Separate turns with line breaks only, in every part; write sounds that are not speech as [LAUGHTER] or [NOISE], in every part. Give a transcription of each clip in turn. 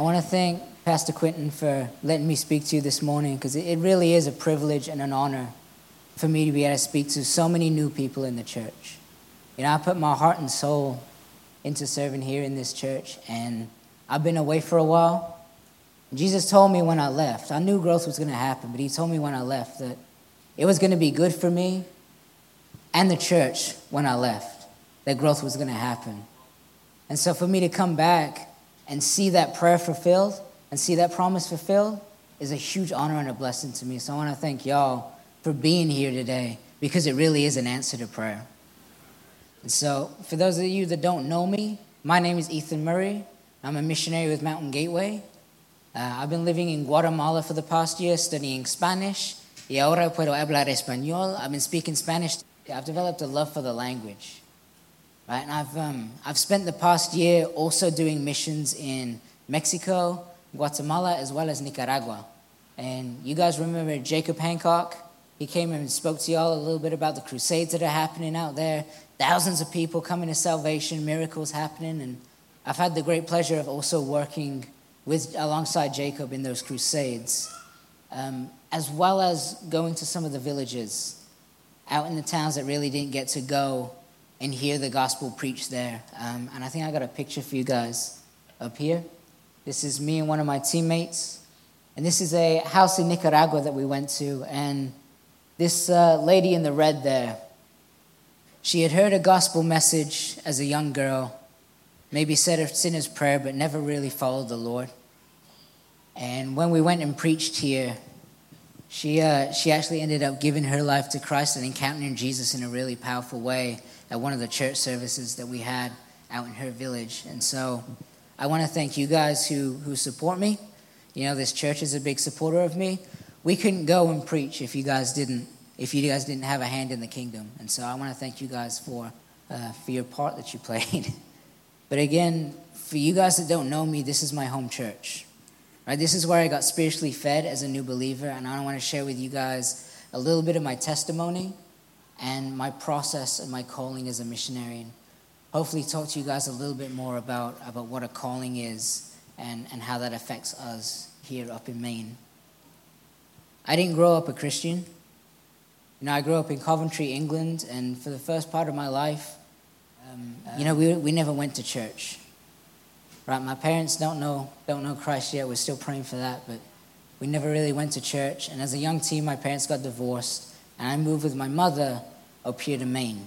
I want to thank Pastor Quinton for letting me speak to you this morning because it really is a privilege and an honor for me to be able to speak to so many new people in the church. You know, I put my heart and soul into serving here in this church, and I've been away for a while. Jesus told me when I left, I knew growth was going to happen, but He told me when I left that it was going to be good for me and the church when I left, that growth was going to happen. And so for me to come back and see that prayer fulfilled and see that promise fulfilled is a huge honor and a blessing to me. So I want to thank y'all for being here today because it really is an answer to prayer. And so, for those of you that don't know me, my name is Ethan Murray. I'm a missionary with Mountain Gateway. Uh, I've been living in Guatemala for the past year studying Spanish. Y ahora puedo hablar español. I've been speaking Spanish. I've developed a love for the language. Right? And I've, um, I've spent the past year also doing missions in Mexico, Guatemala, as well as Nicaragua. And you guys remember Jacob Hancock? He came and spoke to y'all a little bit about the crusades that are happening out there. Thousands of people coming to salvation, miracles happening. And I've had the great pleasure of also working with, alongside Jacob in those crusades, um, as well as going to some of the villages out in the towns that really didn't get to go and hear the gospel preached there. Um, and I think I got a picture for you guys up here. This is me and one of my teammates. And this is a house in Nicaragua that we went to. And this uh, lady in the red there, she had heard a gospel message as a young girl, maybe said a sinner's prayer, but never really followed the Lord. And when we went and preached here, she, uh, she actually ended up giving her life to Christ and encountering Jesus in a really powerful way at one of the church services that we had out in her village. And so I want to thank you guys who, who support me. You know, this church is a big supporter of me we couldn't go and preach if you guys didn't if you guys didn't have a hand in the kingdom. And so I want to thank you guys for uh, for your part that you [LAUGHS] played. but again, for you guys that don't know me, this is my home church. Right? This is where I got spiritually fed as a new believer, and I want to share with you guys a little bit of my testimony and my process and my calling as a missionary. And hopefully talk to you guys a little bit more about, about what a calling is and, and how that affects us here up in Maine. I didn't grow up a Christian. You know, I grew up in Coventry, England, and for the first part of my life, um, you know, we, we never went to church. Right? My parents don't know, don't know Christ yet. We're still praying for that, but we never really went to church. And as a young teen, my parents got divorced, and I moved with my mother up here to Maine.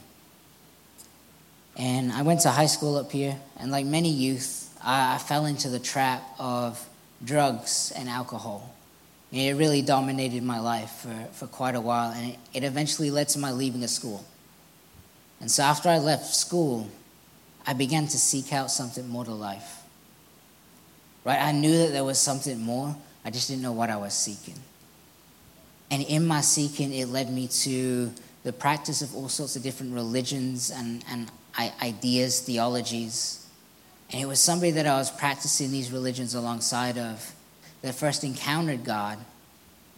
And I went to high school up here, and like many youth, I, I fell into the trap of drugs and alcohol. And It really dominated my life for, for quite a while, and it, it eventually led to my leaving of school. And so after I left school, I began to seek out something more to life. Right? I knew that there was something more, I just didn't know what I was seeking. And in my seeking, it led me to the practice of all sorts of different religions and, and ideas, theologies. And it was somebody that I was practicing these religions alongside of that first encountered God,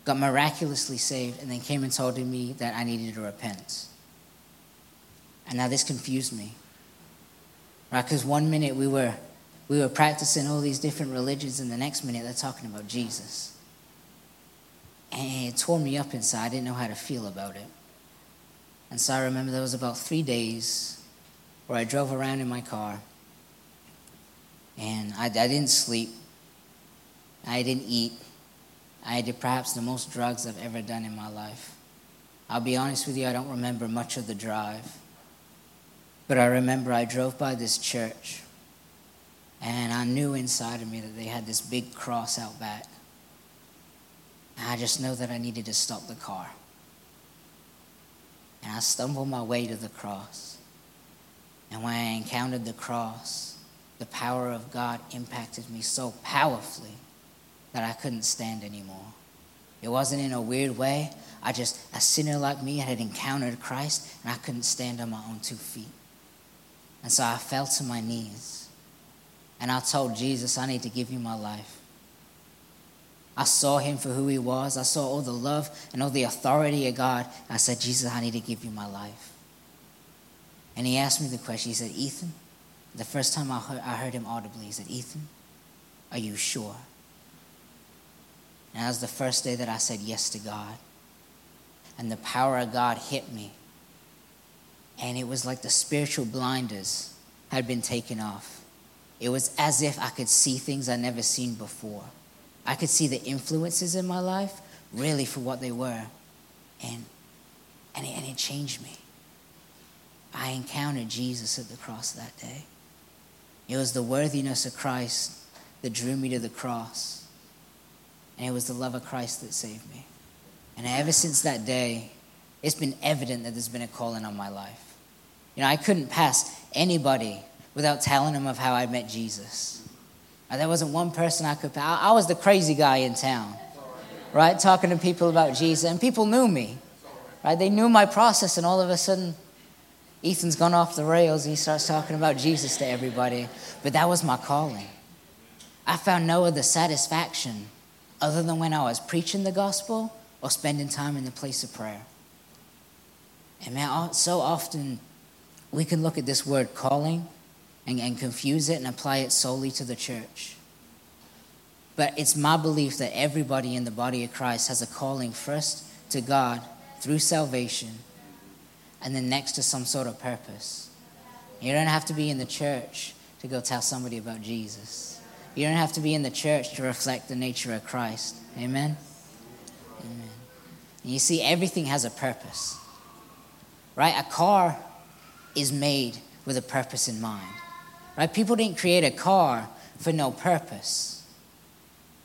got miraculously saved, and then came and told me that I needed to repent. And now this confused me. Right? Because one minute we were we were practicing all these different religions, and the next minute they're talking about Jesus. And it tore me up inside. I didn't know how to feel about it. And so I remember there was about three days where I drove around in my car and I, I didn't sleep. I didn't eat. I did perhaps the most drugs I've ever done in my life. I'll be honest with you, I don't remember much of the drive. But I remember I drove by this church, and I knew inside of me that they had this big cross out back. And I just know that I needed to stop the car. And I stumbled my way to the cross. And when I encountered the cross, the power of God impacted me so powerfully that I couldn't stand anymore. It wasn't in a weird way. I just, a sinner like me, had encountered Christ and I couldn't stand on my own two feet. And so I fell to my knees and I told Jesus, I need to give you my life. I saw him for who he was. I saw all the love and all the authority of God. I said, Jesus, I need to give you my life. And he asked me the question. He said, Ethan, the first time I heard, I heard him audibly, he said, Ethan, are you sure? And that was the first day that I said yes to God. And the power of God hit me. And it was like the spiritual blinders had been taken off. It was as if I could see things I'd never seen before. I could see the influences in my life really for what they were. And, and, it, and it changed me. I encountered Jesus at the cross that day. It was the worthiness of Christ that drew me to the cross. And it was the love of Christ that saved me. And ever since that day, it's been evident that there's been a calling on my life. You know, I couldn't pass anybody without telling them of how I met Jesus. There wasn't one person I could. I was the crazy guy in town, right? Talking to people about Jesus, and people knew me, right? They knew my process, and all of a sudden, Ethan's gone off the rails. And he starts talking about Jesus to everybody. But that was my calling. I found no other satisfaction other than when I was preaching the gospel or spending time in the place of prayer. And man, so often we can look at this word calling and, and confuse it and apply it solely to the church. But it's my belief that everybody in the body of Christ has a calling first to God through salvation and then next to some sort of purpose. You don't have to be in the church to go tell somebody about Jesus. You don't have to be in the church to reflect the nature of Christ. Amen? Amen. And you see, everything has a purpose, right? A car is made with a purpose in mind. Right? People didn't create a car for no purpose.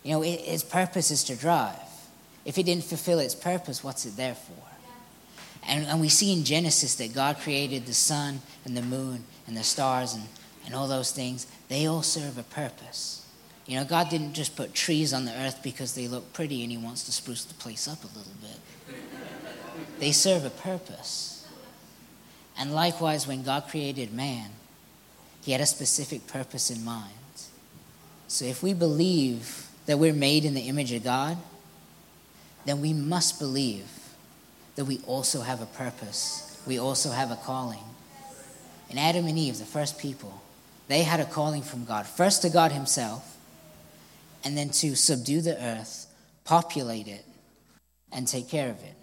You know, it, its purpose is to drive. If it didn't fulfill its purpose, what's it there for? And, and we see in Genesis that God created the sun and the moon and the stars and, and all those things. They all serve a purpose. You know, God didn't just put trees on the earth because they look pretty and He wants to spruce the place up a little bit. They serve a purpose. And likewise, when God created man, he had a specific purpose in mind. So if we believe that we're made in the image of God, then we must believe that we also have a purpose. We also have a calling. And Adam and Eve, the first people, they had a calling from God. First to God Himself, and then to subdue the earth, populate it, and take care of it.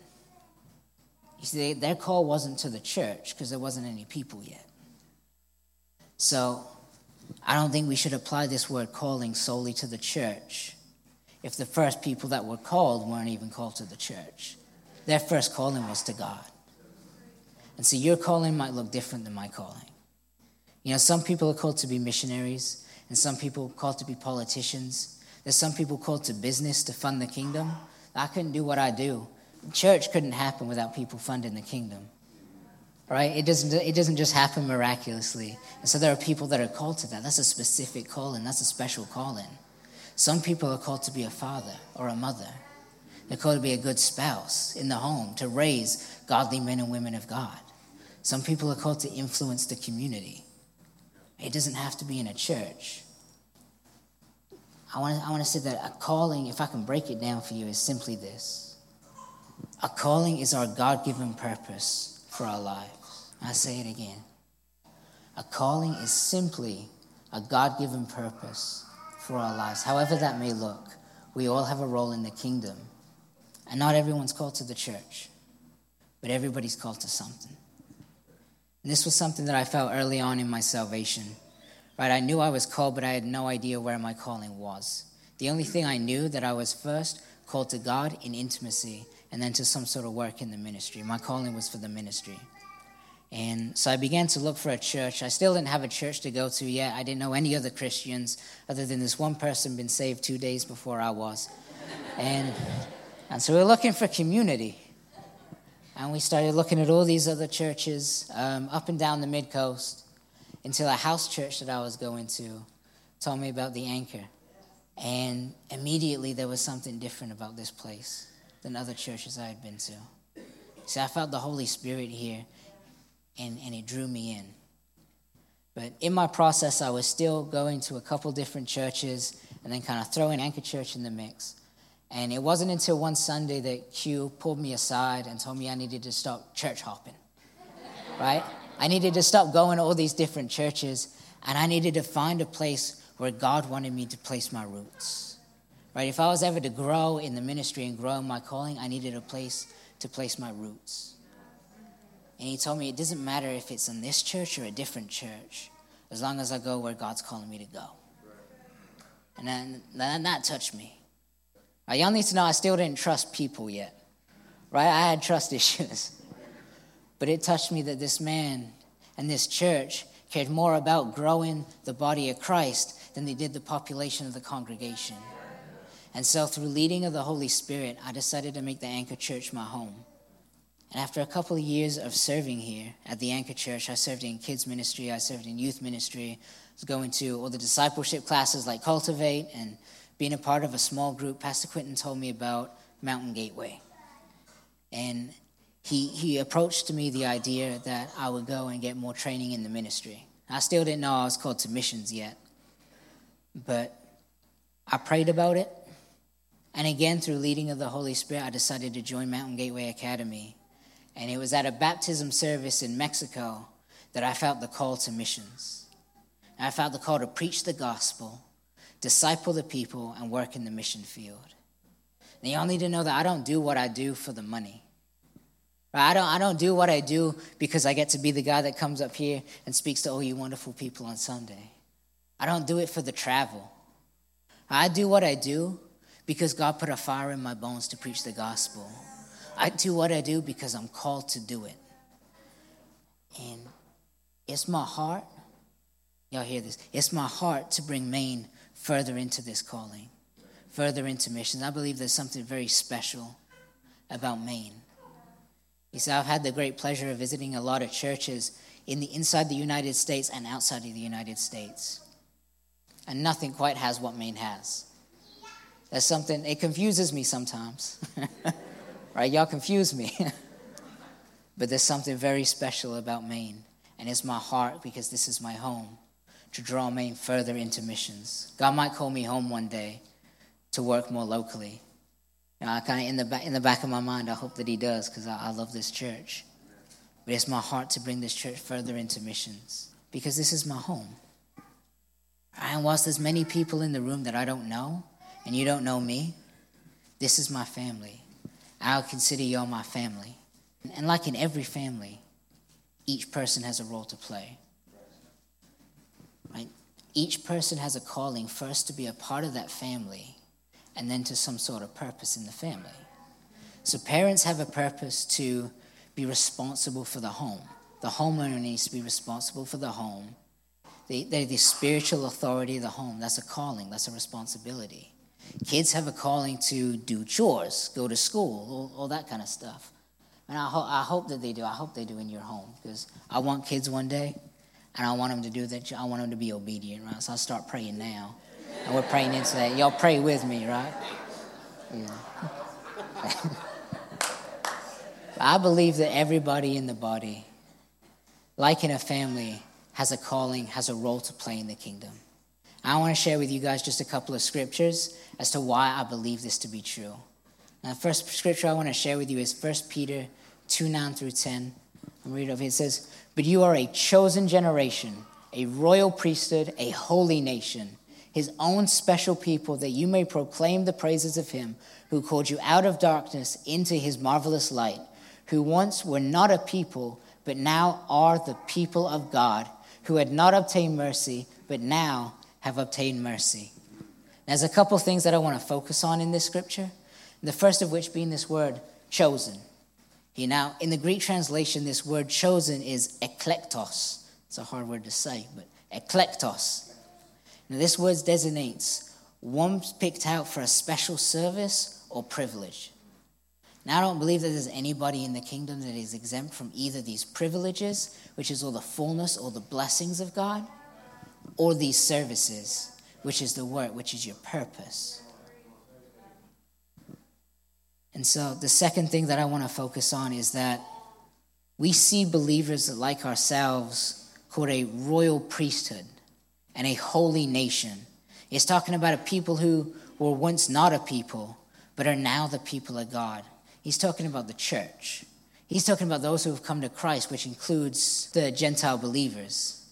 You see, their call wasn't to the church because there wasn't any people yet. So I don't think we should apply this word calling solely to the church if the first people that were called weren't even called to the church. Their first calling was to God. And so your calling might look different than my calling. You know, some people are called to be missionaries, and some people called to be politicians. There's some people called to business to fund the kingdom. I couldn't do what I do. Church couldn't happen without people funding the kingdom right? It doesn't, it doesn't just happen miraculously. And so there are people that are called to that. That's a specific calling, that's a special calling. Some people are called to be a father or a mother. They're called to be a good spouse in the home, to raise godly men and women of God. Some people are called to influence the community. It doesn't have to be in a church. I want to, I want to say that a calling, if I can break it down for you, is simply this a calling is our God given purpose for our lives. I say it again. A calling is simply a God given purpose for our lives, however that may look. We all have a role in the kingdom. And not everyone's called to the church, but everybody's called to something. And this was something that I felt early on in my salvation. Right? I knew I was called, but I had no idea where my calling was. The only thing I knew that I was first called to God in intimacy and then to some sort of work in the ministry. My calling was for the ministry. And so I began to look for a church. I still didn't have a church to go to yet. I didn't know any other Christians other than this one person been saved two days before I was. And, and so we were looking for community. And we started looking at all these other churches um, up and down the mid coast. until a house church that I was going to told me about the anchor. And immediately there was something different about this place than other churches I had been to. See, I felt the Holy Spirit here, and, and it drew me in. But in my process, I was still going to a couple different churches and then kind of throwing Anchor Church in the mix. And it wasn't until one Sunday that Q pulled me aside and told me I needed to stop church hopping, right? I needed to stop going to all these different churches, and I needed to find a place where God wanted me to place my roots. Right? If I was ever to grow in the ministry and grow in my calling, I needed a place to place my roots. And he told me it doesn't matter if it's in this church or a different church, as long as I go where God's calling me to go. And then, then that touched me. Right, y'all need to know I still didn't trust people yet. Right? I had trust [LAUGHS] issues. But it touched me that this man and this church cared more about growing the body of Christ than they did the population of the congregation. And so, through leading of the Holy Spirit, I decided to make the Anchor Church my home. And after a couple of years of serving here at the Anchor Church, I served in kids ministry, I served in youth ministry, I was going to all the discipleship classes like Cultivate, and being a part of a small group. Pastor Quentin told me about Mountain Gateway. And he, he approached to me the idea that I would go and get more training in the ministry. I still didn't know I was called to missions yet, but I prayed about it. And again, through leading of the Holy Spirit, I decided to join Mountain Gateway Academy. And it was at a baptism service in Mexico that I felt the call to missions. I felt the call to preach the gospel, disciple the people, and work in the mission field. And y'all need to know that I don't do what I do for the money. I don't, I don't do what I do because I get to be the guy that comes up here and speaks to all you wonderful people on Sunday. I don't do it for the travel. I do what I do because God put a fire in my bones to preach the gospel. I do what I do because I'm called to do it. And it's my heart, y'all hear this, it's my heart to bring Maine further into this calling, further into missions. I believe there's something very special about Maine. He said, I've had the great pleasure of visiting a lot of churches in the inside the United States and outside of the United States. And nothing quite has what Maine has. That's something, it confuses me sometimes. [LAUGHS] right? Y'all confuse me. [LAUGHS] but there's something very special about Maine. And it's my heart because this is my home to draw Maine further into missions. God might call me home one day to work more locally. You know, I kind of in the back in the back of my mind, I hope that He does because I, I love this church. But it's my heart to bring this church further into missions because this is my home. And whilst there's many people in the room that I don't know, and you don't know me, this is my family. I'll consider you all my family. And like in every family, each person has a role to play. Right? Each person has a calling first to be a part of that family and then to some sort of purpose in the family. So parents have a purpose to be responsible for the home. The homeowner needs to be responsible for the home. They, they're the spiritual authority of the home. That's a calling, that's a responsibility. Kids have a calling to do chores, go to school, all, all that kind of stuff. And I, ho- I hope that they do. I hope they do in your home because I want kids one day and I want them to do that. I want them to be obedient, right? So I'll start praying now. And we're praying into that. Y'all pray with me, right? Yeah. [LAUGHS] I believe that everybody in the body, like in a family, has a calling, has a role to play in the kingdom. I want to share with you guys just a couple of scriptures as to why I believe this to be true. Now, the first scripture I want to share with you is 1 Peter 2 9 through 10. I'm reading over here. It says, But you are a chosen generation, a royal priesthood, a holy nation his own special people, that you may proclaim the praises of him who called you out of darkness into his marvelous light, who once were not a people, but now are the people of God, who had not obtained mercy, but now have obtained mercy. There's a couple things that I want to focus on in this scripture. The first of which being this word chosen. Now, in the Greek translation, this word chosen is eklektos. It's a hard word to say, but eklektos. Now, this word designates one picked out for a special service or privilege. Now, I don't believe that there's anybody in the kingdom that is exempt from either these privileges, which is all the fullness or the blessings of God, or these services, which is the work, which is your purpose. And so, the second thing that I want to focus on is that we see believers like ourselves called a royal priesthood and a holy nation. It's talking about a people who were once not a people, but are now the people of God. He's talking about the church. He's talking about those who have come to Christ, which includes the Gentile believers.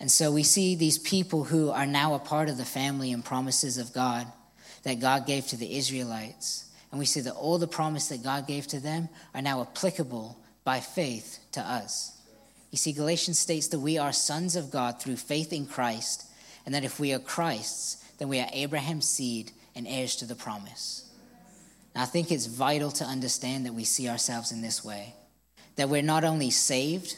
And so we see these people who are now a part of the family and promises of God that God gave to the Israelites. And we see that all the promise that God gave to them are now applicable by faith to us. You see, Galatians states that we are sons of God through faith in Christ, and that if we are Christ's, then we are Abraham's seed and heirs to the promise. Now, I think it's vital to understand that we see ourselves in this way that we're not only saved,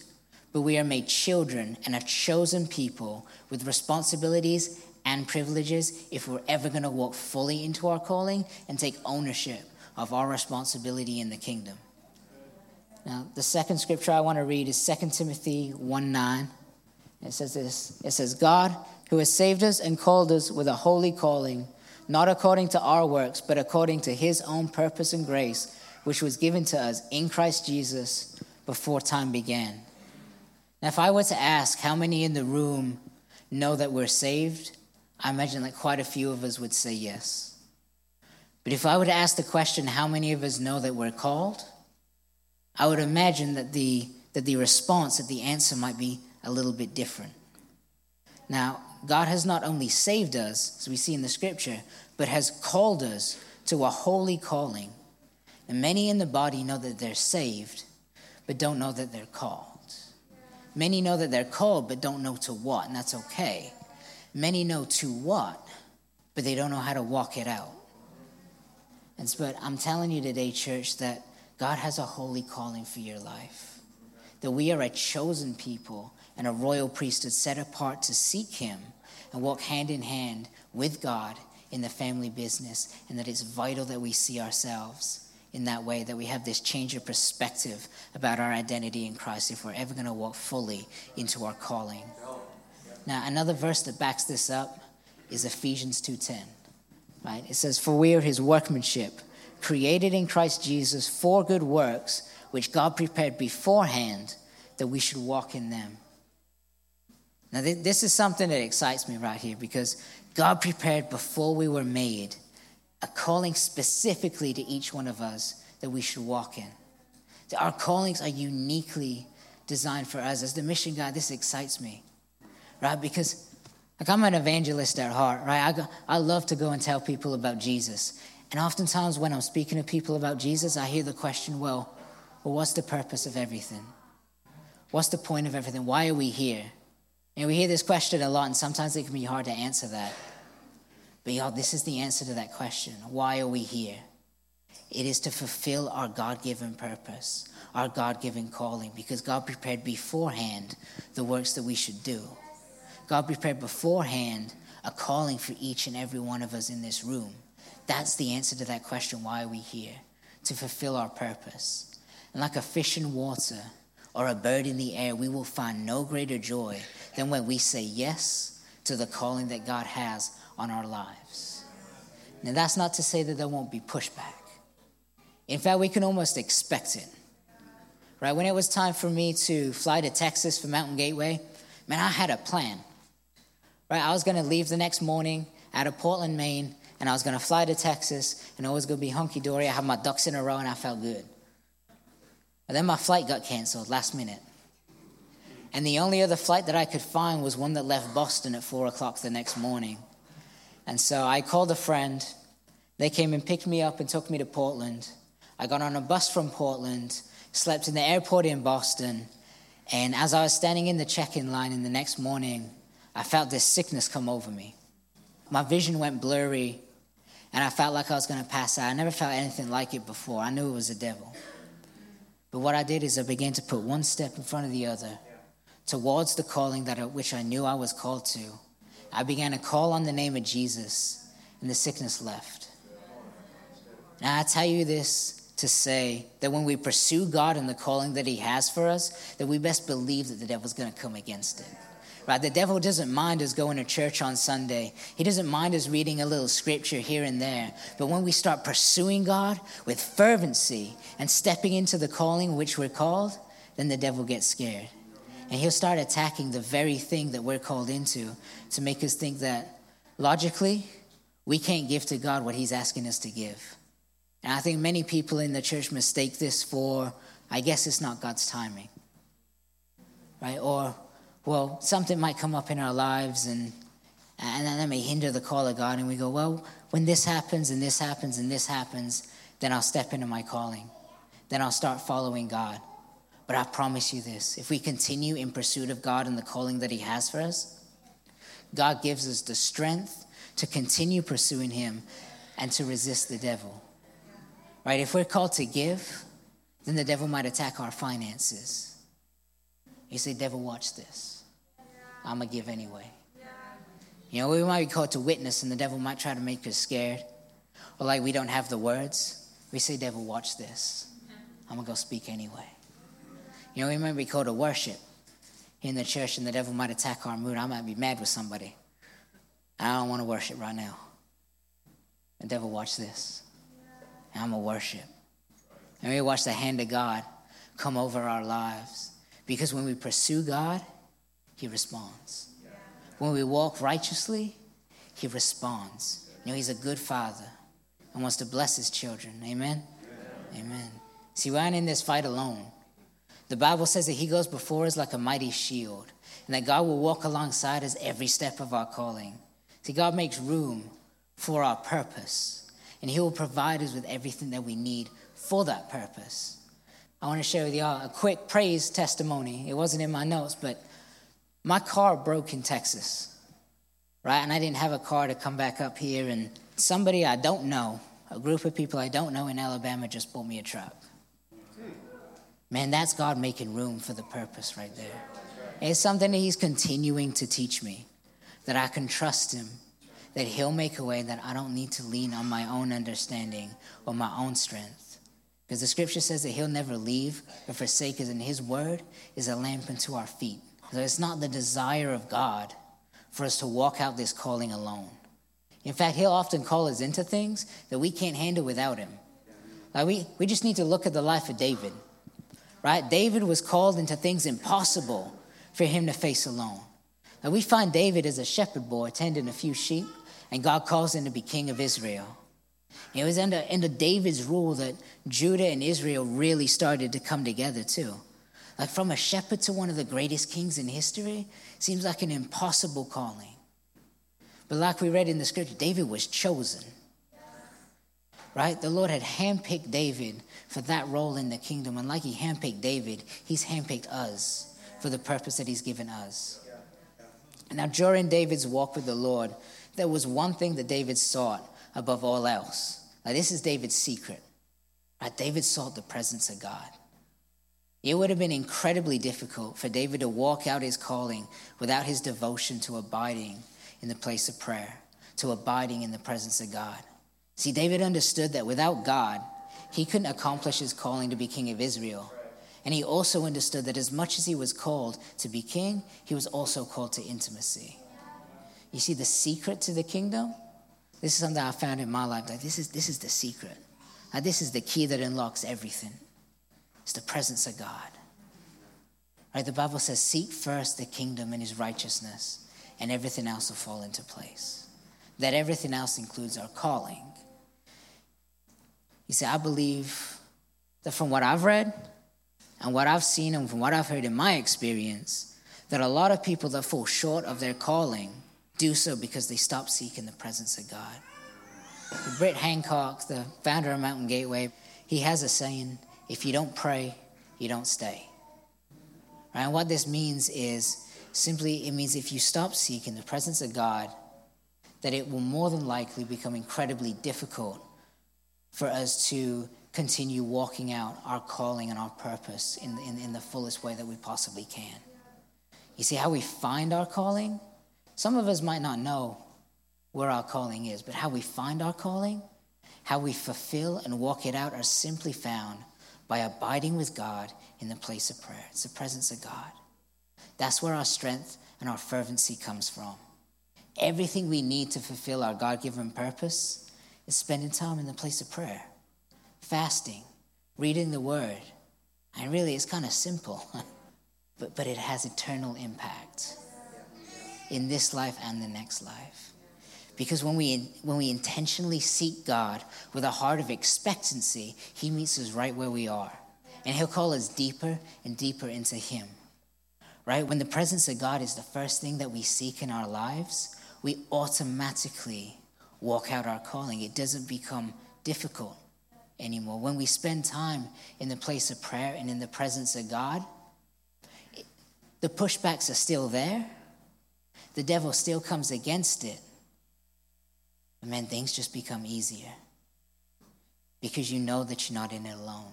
but we are made children and a chosen people with responsibilities and privileges if we're ever going to walk fully into our calling and take ownership of our responsibility in the kingdom. Now, the second scripture I want to read is 2 Timothy 1 9. It says this It says, God, who has saved us and called us with a holy calling, not according to our works, but according to his own purpose and grace, which was given to us in Christ Jesus before time began. Now, if I were to ask how many in the room know that we're saved, I imagine that quite a few of us would say yes. But if I were to ask the question, how many of us know that we're called? I would imagine that the, that the response, that the answer might be a little bit different. Now, God has not only saved us, as we see in the scripture, but has called us to a holy calling. And many in the body know that they're saved, but don't know that they're called. Many know that they're called, but don't know to what, and that's okay. Many know to what, but they don't know how to walk it out. And but I'm telling you today, church, that God has a holy calling for your life. That we are a chosen people and a royal priesthood set apart to seek Him and walk hand in hand with God in the family business. And that it's vital that we see ourselves in that way, that we have this change of perspective about our identity in Christ if we're ever going to walk fully into our calling. Now, another verse that backs this up is Ephesians 2:10. Right? It says, "For we are his workmanship, created in Christ Jesus for good works, which God prepared beforehand that we should walk in them. Now, this is something that excites me right here because God prepared before we were made a calling specifically to each one of us that we should walk in. That Our callings are uniquely designed for us. As the mission guy, this excites me, right? Because like I'm an evangelist at heart, right? I, go, I love to go and tell people about Jesus. And oftentimes when I'm speaking to people about Jesus, I hear the question, well, well, what's the purpose of everything? What's the point of everything? Why are we here? And we hear this question a lot, and sometimes it can be hard to answer that. But y'all, this is the answer to that question. Why are we here? It is to fulfill our God given purpose, our God given calling, because God prepared beforehand the works that we should do. God prepared beforehand a calling for each and every one of us in this room. That's the answer to that question why are we here? To fulfill our purpose. And like a fish in water or a bird in the air, we will find no greater joy than when we say yes to the calling that God has on our lives. Now, that's not to say that there won't be pushback. In fact, we can almost expect it. Right? When it was time for me to fly to Texas for Mountain Gateway, man, I had a plan. Right? I was going to leave the next morning out of Portland, Maine, and I was going to fly to Texas, and it was going to be hunky dory. I had my ducks in a row, and I felt good. And then my flight got canceled last minute. And the only other flight that I could find was one that left Boston at four o'clock the next morning. And so I called a friend. They came and picked me up and took me to Portland. I got on a bus from Portland, slept in the airport in Boston, and as I was standing in the check in line in the next morning, I felt this sickness come over me. My vision went blurry, and I felt like I was going to pass out. I never felt anything like it before. I knew it was the devil. But what I did is I began to put one step in front of the other towards the calling that which I knew I was called to. I began to call on the name of Jesus, and the sickness left. Now I tell you this to say that when we pursue God and the calling that He has for us, that we best believe that the devil's going to come against it. Right? The devil doesn't mind us going to church on Sunday. He doesn't mind us reading a little scripture here and there. But when we start pursuing God with fervency and stepping into the calling which we're called, then the devil gets scared. And he'll start attacking the very thing that we're called into to make us think that logically, we can't give to God what he's asking us to give. And I think many people in the church mistake this for, I guess it's not God's timing. Right? Or, well, something might come up in our lives and and that may hinder the call of God. And we go, well, when this happens and this happens and this happens, then I'll step into my calling. Then I'll start following God. But I promise you this if we continue in pursuit of God and the calling that He has for us, God gives us the strength to continue pursuing Him and to resist the devil. Right? If we're called to give, then the devil might attack our finances. You say, Devil, watch this. I'm going to give anyway. You know, we might be called to witness, and the devil might try to make us scared. Or like we don't have the words. We say, Devil, watch this. I'm going to go speak anyway. You know, we might be called to worship in the church, and the devil might attack our mood. I might be mad with somebody. I don't want to worship right now. The devil, watch this. I'm going to worship. And we watch the hand of God come over our lives. Because when we pursue God, He responds. When we walk righteously, He responds. You know, He's a good Father and wants to bless His children. Amen? Amen. Amen. See, we aren't in this fight alone. The Bible says that He goes before us like a mighty shield, and that God will walk alongside us every step of our calling. See, God makes room for our purpose, and He will provide us with everything that we need for that purpose. I want to share with y'all a quick praise testimony. It wasn't in my notes, but my car broke in Texas, right? And I didn't have a car to come back up here, and somebody I don't know, a group of people I don't know in Alabama, just bought me a truck. Man, that's God making room for the purpose right there. It's something that He's continuing to teach me that I can trust Him, that He'll make a way that I don't need to lean on my own understanding or my own strength. Because the scripture says that He'll never leave or forsake us, and His word is a lamp unto our feet. So it's not the desire of God for us to walk out this calling alone. In fact, He'll often call us into things that we can't handle without Him. Like we, we just need to look at the life of David right? David was called into things impossible for him to face alone. Now we find David as a shepherd boy tending a few sheep, and God calls him to be king of Israel. It was under, under David's rule that Judah and Israel really started to come together too. Like from a shepherd to one of the greatest kings in history seems like an impossible calling. But like we read in the scripture, David was chosen. Right? The Lord had handpicked David for that role in the kingdom. And like he handpicked David, he's handpicked us for the purpose that he's given us. Now, during David's walk with the Lord, there was one thing that David sought above all else. Now, this is David's secret. Right? David sought the presence of God. It would have been incredibly difficult for David to walk out his calling without his devotion to abiding in the place of prayer, to abiding in the presence of God. See, David understood that without God, he couldn't accomplish his calling to be king of Israel. And he also understood that as much as he was called to be king, he was also called to intimacy. You see, the secret to the kingdom, this is something I found in my life. Like this is this is the secret. Like this is the key that unlocks everything. It's the presence of God. Right? The Bible says, seek first the kingdom and his righteousness, and everything else will fall into place. That everything else includes our calling you see, I believe that from what I've read and what I've seen and from what I've heard in my experience, that a lot of people that fall short of their calling do so because they stop seeking the presence of God. Britt Hancock, the founder of Mountain Gateway, he has a saying if you don't pray, you don't stay. Right? And what this means is simply it means if you stop seeking the presence of God, that it will more than likely become incredibly difficult for us to continue walking out our calling and our purpose in, in, in the fullest way that we possibly can. You see, how we find our calling, some of us might not know where our calling is, but how we find our calling, how we fulfill and walk it out are simply found by abiding with God in the place of prayer. It's the presence of God. That's where our strength and our fervency comes from. Everything we need to fulfill our God given purpose is spending time in the place of prayer, fasting, reading the word. And really, it's kind of simple, [LAUGHS] but, but it has eternal impact in this life and the next life. Because when we, when we intentionally seek God with a heart of expectancy, He meets us right where we are. And He'll call us deeper and deeper into Him. Right? When the presence of God is the first thing that we seek in our lives, we automatically walk out our calling. It doesn't become difficult anymore. When we spend time in the place of prayer and in the presence of God, the pushbacks are still there. The devil still comes against it. But man, things just become easier because you know that you're not in it alone.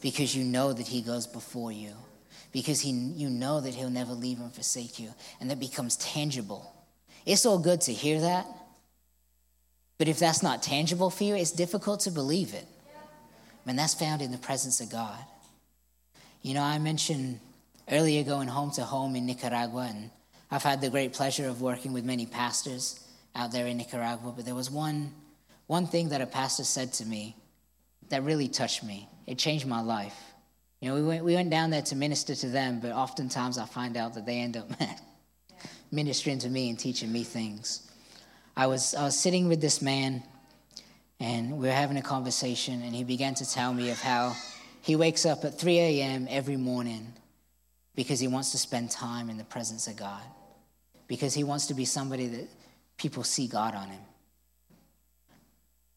Because you know that he goes before you. Because he, you know that he'll never leave and forsake you. And that becomes tangible. It's all good to hear that. But if that's not tangible for you, it's difficult to believe it. Man, that's found in the presence of God. You know, I mentioned earlier going home to home in Nicaragua, and I've had the great pleasure of working with many pastors out there in Nicaragua. But there was one, one thing that a pastor said to me that really touched me. It changed my life. You know, we went, we went down there to minister to them, but oftentimes I find out that they end up [LAUGHS] ministering to me and teaching me things. I was, I was sitting with this man, and we were having a conversation, and he began to tell me of how he wakes up at 3 a.m. every morning because he wants to spend time in the presence of God, because he wants to be somebody that people see God on him.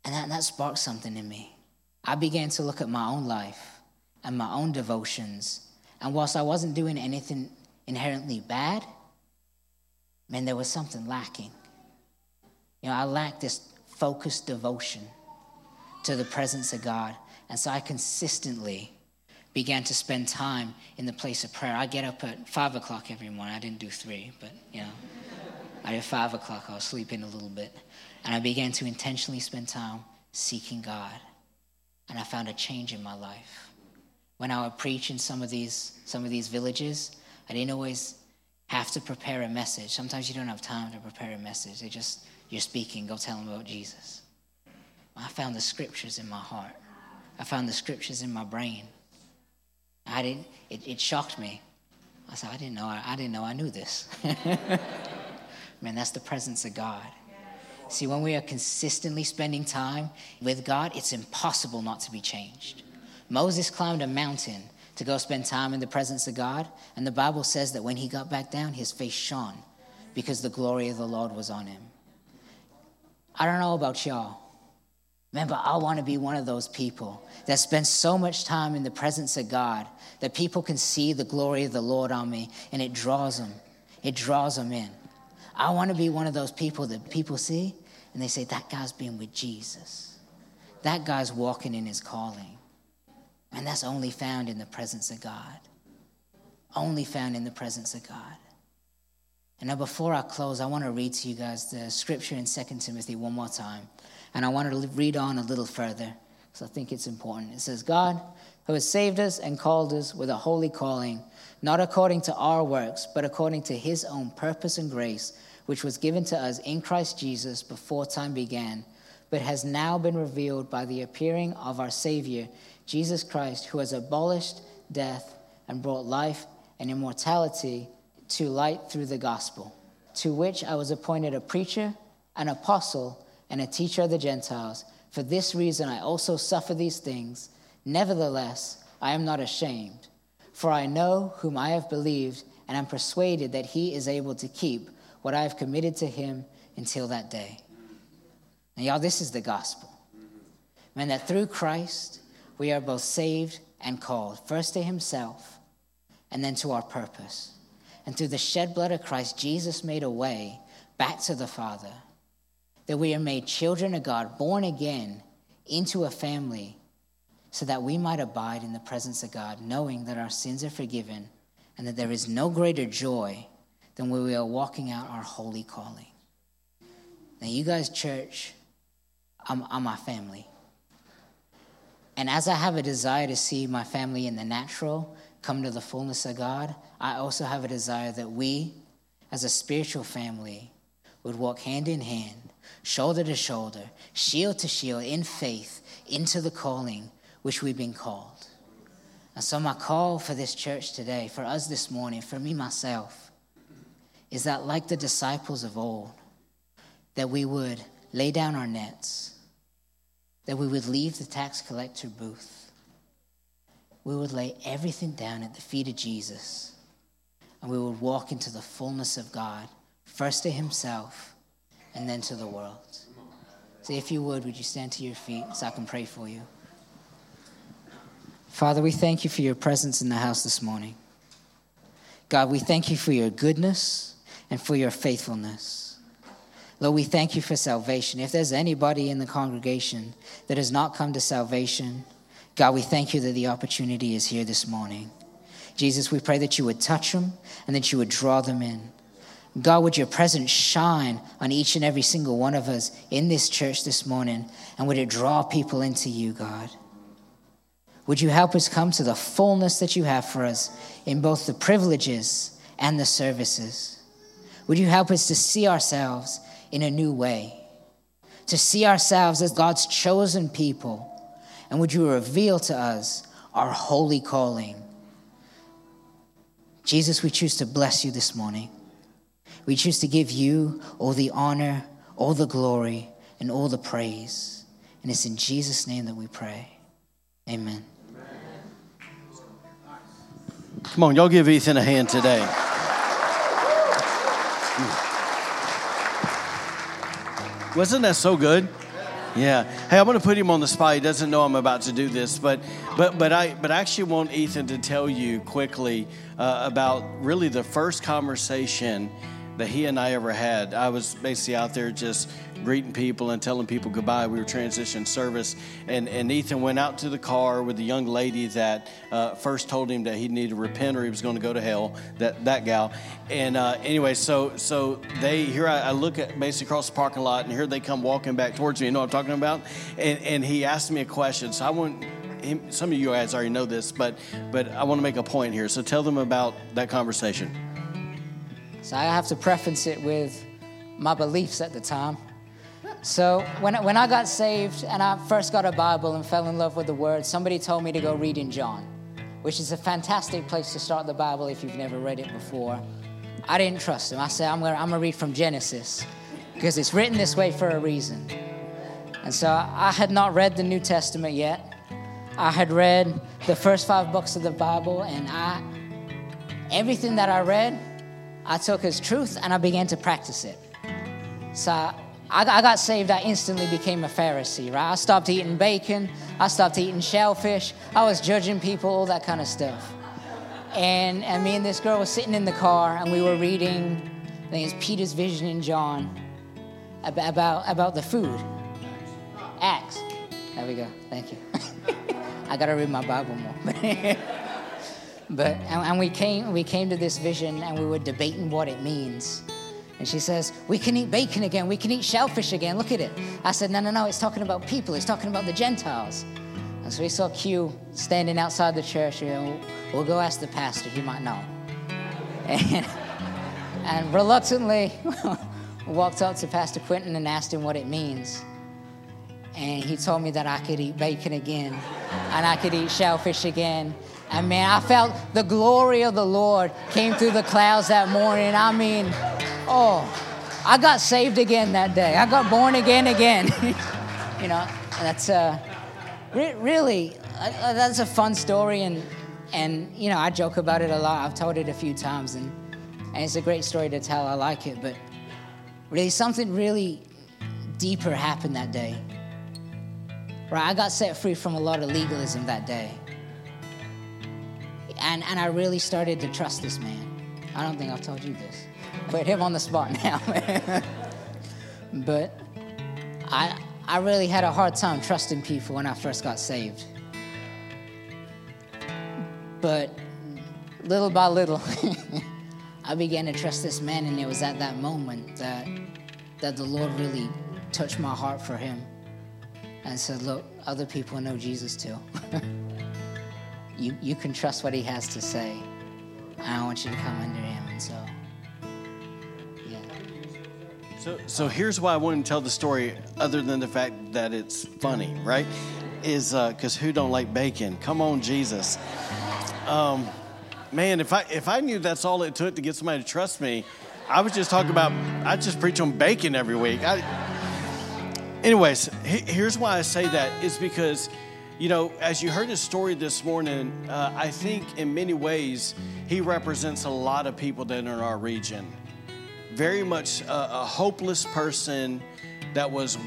And that, that sparked something in me. I began to look at my own life and my own devotions. And whilst I wasn't doing anything inherently bad, man, there was something lacking. You know, I lacked this focused devotion to the presence of God. And so I consistently began to spend time in the place of prayer. I get up at five o'clock every morning. I didn't do three, but you know, I did five o'clock. I was sleeping a little bit. And I began to intentionally spend time seeking God. And I found a change in my life. When I would preach in some of these some of these villages, I didn't always have to prepare a message. Sometimes you don't have time to prepare a message. They just you're speaking, go tell them about Jesus. I found the scriptures in my heart. I found the scriptures in my brain. I didn't, it, it shocked me. I said, I didn't know, I, I didn't know I knew this. [LAUGHS] Man, that's the presence of God. See, when we are consistently spending time with God, it's impossible not to be changed. Moses climbed a mountain to go spend time in the presence of God, and the Bible says that when he got back down, his face shone because the glory of the Lord was on him. I don't know about y'all. Remember, I want to be one of those people that spends so much time in the presence of God that people can see the glory of the Lord on me and it draws them. It draws them in. I want to be one of those people that people see and they say, that guy's been with Jesus. That guy's walking in his calling. And that's only found in the presence of God. Only found in the presence of God. And now, before I close, I want to read to you guys the scripture in 2 Timothy one more time. And I want to read on a little further because I think it's important. It says, God, who has saved us and called us with a holy calling, not according to our works, but according to his own purpose and grace, which was given to us in Christ Jesus before time began, but has now been revealed by the appearing of our Savior, Jesus Christ, who has abolished death and brought life and immortality to light through the gospel, to which I was appointed a preacher, an apostle, and a teacher of the Gentiles. For this reason I also suffer these things. Nevertheless, I am not ashamed, for I know whom I have believed, and am persuaded that he is able to keep what I have committed to him until that day. And y'all, this is the gospel. Man, that through Christ we are both saved and called, first to himself, and then to our purpose. And through the shed blood of Christ, Jesus made a way back to the Father, that we are made children of God, born again into a family, so that we might abide in the presence of God, knowing that our sins are forgiven and that there is no greater joy than when we are walking out our holy calling. Now, you guys, church, I'm my family. And as I have a desire to see my family in the natural come to the fullness of God, I also have a desire that we, as a spiritual family, would walk hand in hand, shoulder to shoulder, shield to shield, in faith, into the calling which we've been called. And so, my call for this church today, for us this morning, for me myself, is that like the disciples of old, that we would lay down our nets, that we would leave the tax collector booth, we would lay everything down at the feet of Jesus, and we would walk into the fullness of God, first to Himself and then to the world. So, if you would, would you stand to your feet so I can pray for you? Father, we thank you for your presence in the house this morning. God, we thank you for your goodness and for your faithfulness. Lord, we thank you for salvation. If there's anybody in the congregation that has not come to salvation, God, we thank you that the opportunity is here this morning. Jesus, we pray that you would touch them and that you would draw them in. God, would your presence shine on each and every single one of us in this church this morning, and would it draw people into you, God? Would you help us come to the fullness that you have for us in both the privileges and the services? Would you help us to see ourselves in a new way, to see ourselves as God's chosen people? And would you reveal to us our holy calling? Jesus, we choose to bless you this morning. We choose to give you all the honor, all the glory, and all the praise. And it's in Jesus' name that we pray. Amen.
Come on, y'all give Ethan a hand today. Wasn't that so good? Yeah. Hey, I'm going to put him on the spot. He doesn't know I'm about to do this, but but but I but I actually want Ethan to tell you quickly uh, about really the first conversation that he and I ever had. I was basically out there just greeting people and telling people goodbye. We were transition service, and, and Ethan went out to the car with the young lady that uh, first told him that he needed to repent or he was going to go to hell. That that gal. And uh, anyway, so so they here I, I, look at basically across the parking lot, and here they come walking back towards me. You know what I'm talking about? And and he asked me a question. So I want. Some of you guys already know this, but but I want to make a point here. So tell them about that conversation.
So I have to preface it with my beliefs at the time. So when, when I got saved and I first got a Bible and fell in love with the Word, somebody told me to go read in John, which is a fantastic place to start the Bible if you've never read it before. I didn't trust him. I said, I'm going to I'm gonna read from Genesis because it's written this way for a reason. And so I had not read the New Testament yet. I had read the first five books of the Bible, and I, everything that I read, I took his truth and I began to practice it. So I, I got saved, I instantly became a Pharisee, right? I stopped eating bacon, I stopped eating shellfish, I was judging people, all that kind of stuff. And, and me and this girl were sitting in the car and we were reading, I think it's Peter's vision in John about, about, about the food. Acts. There we go. Thank you. [LAUGHS] I got to read my Bible more. [LAUGHS] But and, and we came we came to this vision and we were debating what it means. And she says, We can eat bacon again. We can eat shellfish again. Look at it. I said, No, no, no. It's talking about people. It's talking about the Gentiles. And so we saw Q standing outside the church. You know, we'll go ask the pastor. He might know. And, [LAUGHS] and reluctantly [LAUGHS] walked up to Pastor Quentin and asked him what it means. And he told me that I could eat bacon again and I could eat shellfish again and man, I felt the glory of the Lord came through the clouds that morning. I mean, oh, I got saved again that day. I got born again again. [LAUGHS] you know, that's uh, re- really uh, that's a fun story, and and you know I joke about it a lot. I've told it a few times, and and it's a great story to tell. I like it, but really something really deeper happened that day. Right, I got set free from a lot of legalism that day and, and I really started to trust this man. I don't think I've told you this. Put him on the spot [LAUGHS] now. but I, I really had a hard time trusting people when I first got saved. But little by little, [LAUGHS] I began to trust this man, and it was at that moment that, that the Lord really touched my heart for him. and said, Look, other people know Jesus too. [LAUGHS] you, you can trust what he has to say. I want you to come under him. And so, yeah.
So, so here's why I wanted to tell the story, other than the fact that it's funny, right? Is because uh, who don't like bacon? Come on, Jesus. Um, man, if I if I knew that's all it took to get somebody to trust me, I was just talking about I just preach on bacon every week. I, anyways, here's why I say that is because, you know, as you heard his story this morning, uh, I think in many ways he represents a lot of people that are in our region. Very much a, a hopeless person that was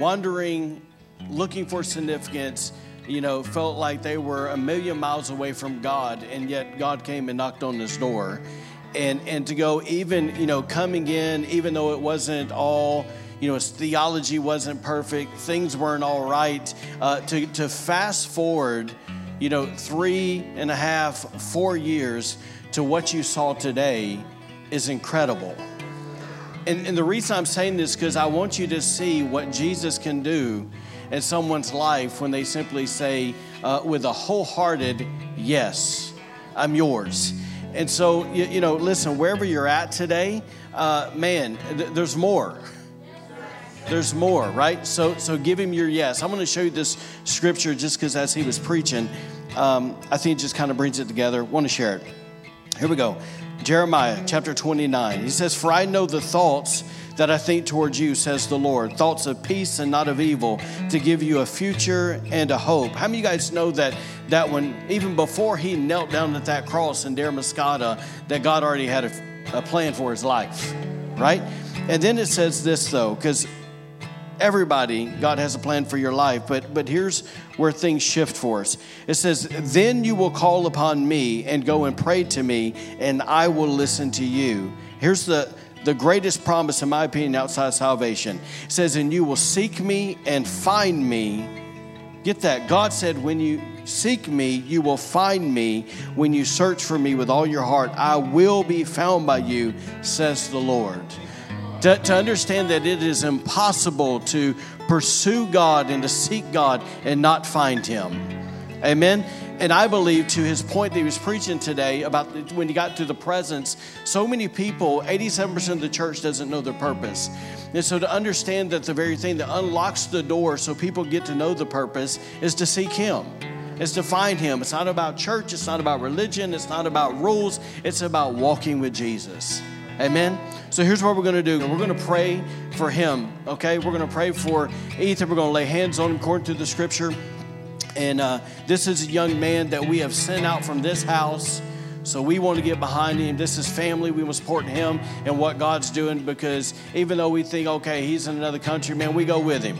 wondering, looking for significance you know, felt like they were a million miles away from God, and yet God came and knocked on his door. And, and to go even, you know, coming in, even though it wasn't all, you know, his theology wasn't perfect, things weren't all right, uh, to, to fast forward, you know, three and a half, four years to what you saw today is incredible. And, and the reason I'm saying this because I want you to see what Jesus can do in someone's life when they simply say, uh, with a wholehearted yes, I'm yours. And so, you, you know, listen, wherever you're at today, uh, man, th- there's more. [LAUGHS] There's more, right? So, so give him your yes. I'm going to show you this scripture just because as he was preaching, um, I think it just kind of brings it together. want to share it. Here we go. Jeremiah chapter 29. He says, For I know the thoughts that I think towards you, says the Lord. Thoughts of peace and not of evil, to give you a future and a hope. How many of you guys know that that when even before he knelt down at that cross in Damariscotta, that God already had a, a plan for his life, right? And then it says this though, because everybody god has a plan for your life but but here's where things shift for us it says then you will call upon me and go and pray to me and i will listen to you here's the the greatest promise, in my opinion, outside salvation. It says, And you will seek me and find me. Get that. God said, When you seek me, you will find me. When you search for me with all your heart, I will be found by you, says the Lord. To, to understand that it is impossible to pursue God and to seek God and not find Him. Amen. And I believe to his point that he was preaching today about the, when he got to the presence, so many people, 87% of the church doesn't know their purpose. And so to understand that the very thing that unlocks the door so people get to know the purpose is to seek him. Is to find him. It's not about church, it's not about religion, it's not about rules, it's about walking with Jesus. Amen. So here's what we're going to do. We're going to pray for him. Okay, we're going to pray for Ethan. We're going to lay hands on him according to the scripture. And uh, this is a young man that we have sent out from this house. So we want to get behind him. This is family. We want to support him and what God's doing because even though we think, okay, he's in another country, man, we go with him,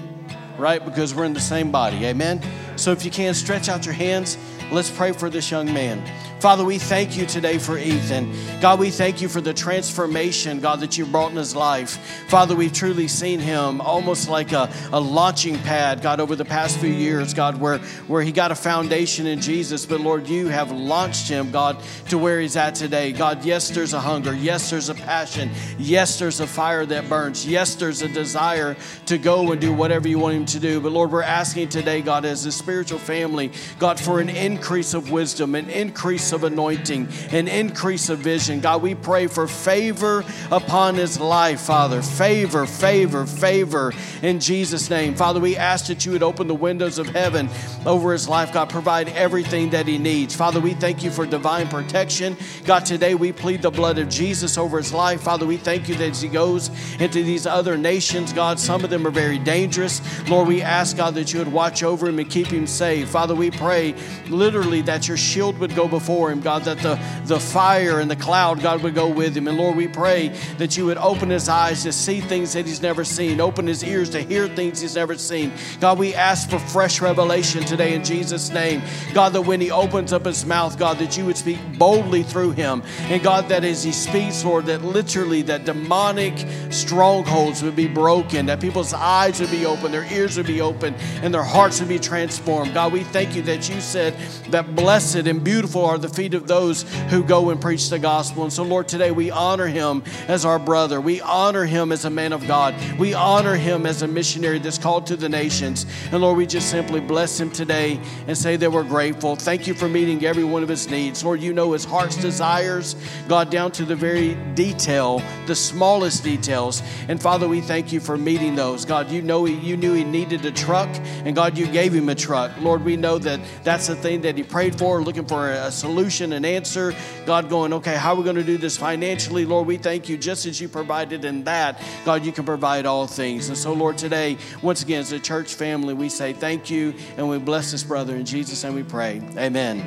right? Because we're in the same body. Amen. So if you can, stretch out your hands. Let's pray for this young man. Father, we thank you today for Ethan. God, we thank you for the transformation, God, that you brought in his life. Father, we've truly seen him almost like a, a launching pad, God, over the past few years, God, where, where he got a foundation in Jesus. But Lord, you have launched him, God, to where he's at today. God, yes, there's a hunger. Yes, there's a passion. Yes, there's a fire that burns. Yes, there's a desire to go and do whatever you want him to do. But Lord, we're asking today, God, as a spiritual family, God, for an increase of wisdom, an increase increase of anointing, an increase of vision. God, we pray for favor upon his life, Father. Favor, favor, favor in Jesus' name. Father, we ask that you would open the windows of heaven over his life. God, provide everything that he needs. Father, we thank you for divine protection. God, today we plead the blood of Jesus over his life. Father, we thank you that as he goes into these other nations, God, some of them are very dangerous. Lord, we ask, God, that you would watch over him and keep him safe. Father, we pray literally that your shield would go before him, God, that the, the fire and the cloud, God, would go with him. And Lord, we pray that you would open his eyes to see things that he's never seen, open his ears to hear things he's never seen. God, we ask for fresh revelation today in Jesus' name. God, that when he opens up his mouth, God, that you would speak boldly through him. And God, that as he speaks, Lord, that literally that demonic strongholds would be broken, that people's eyes would be open, their ears would be open, and their hearts would be transformed. God, we thank you that you said that blessed and beautiful are the the feet of those who go and preach the gospel. And so, Lord, today we honor him as our brother. We honor him as a man of God. We honor him as a missionary that's called to the nations. And Lord, we just simply bless him today and say that we're grateful. Thank you for meeting every one of his needs. Lord, you know his heart's desires, God, down to the very detail, the smallest details. And Father, we thank you for meeting those. God, you know he, you knew he needed a truck, and God, you gave him a truck. Lord, we know that that's the thing that he prayed for, looking for a solution, an answer. God, going, okay, how are we going to do this financially? Lord, we thank you just as you provided in that. God, you can provide all things. And so, Lord, today, once again, as a church family, we say thank you and we bless this brother. In Jesus' name we pray. Amen.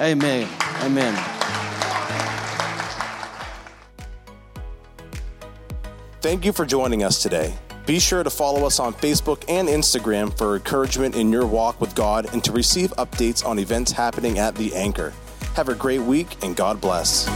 Amen. Amen.
Thank you for joining us today. Be sure to follow us on Facebook and Instagram for encouragement in your walk with God and to receive updates on events happening at The Anchor. Have a great week and God bless.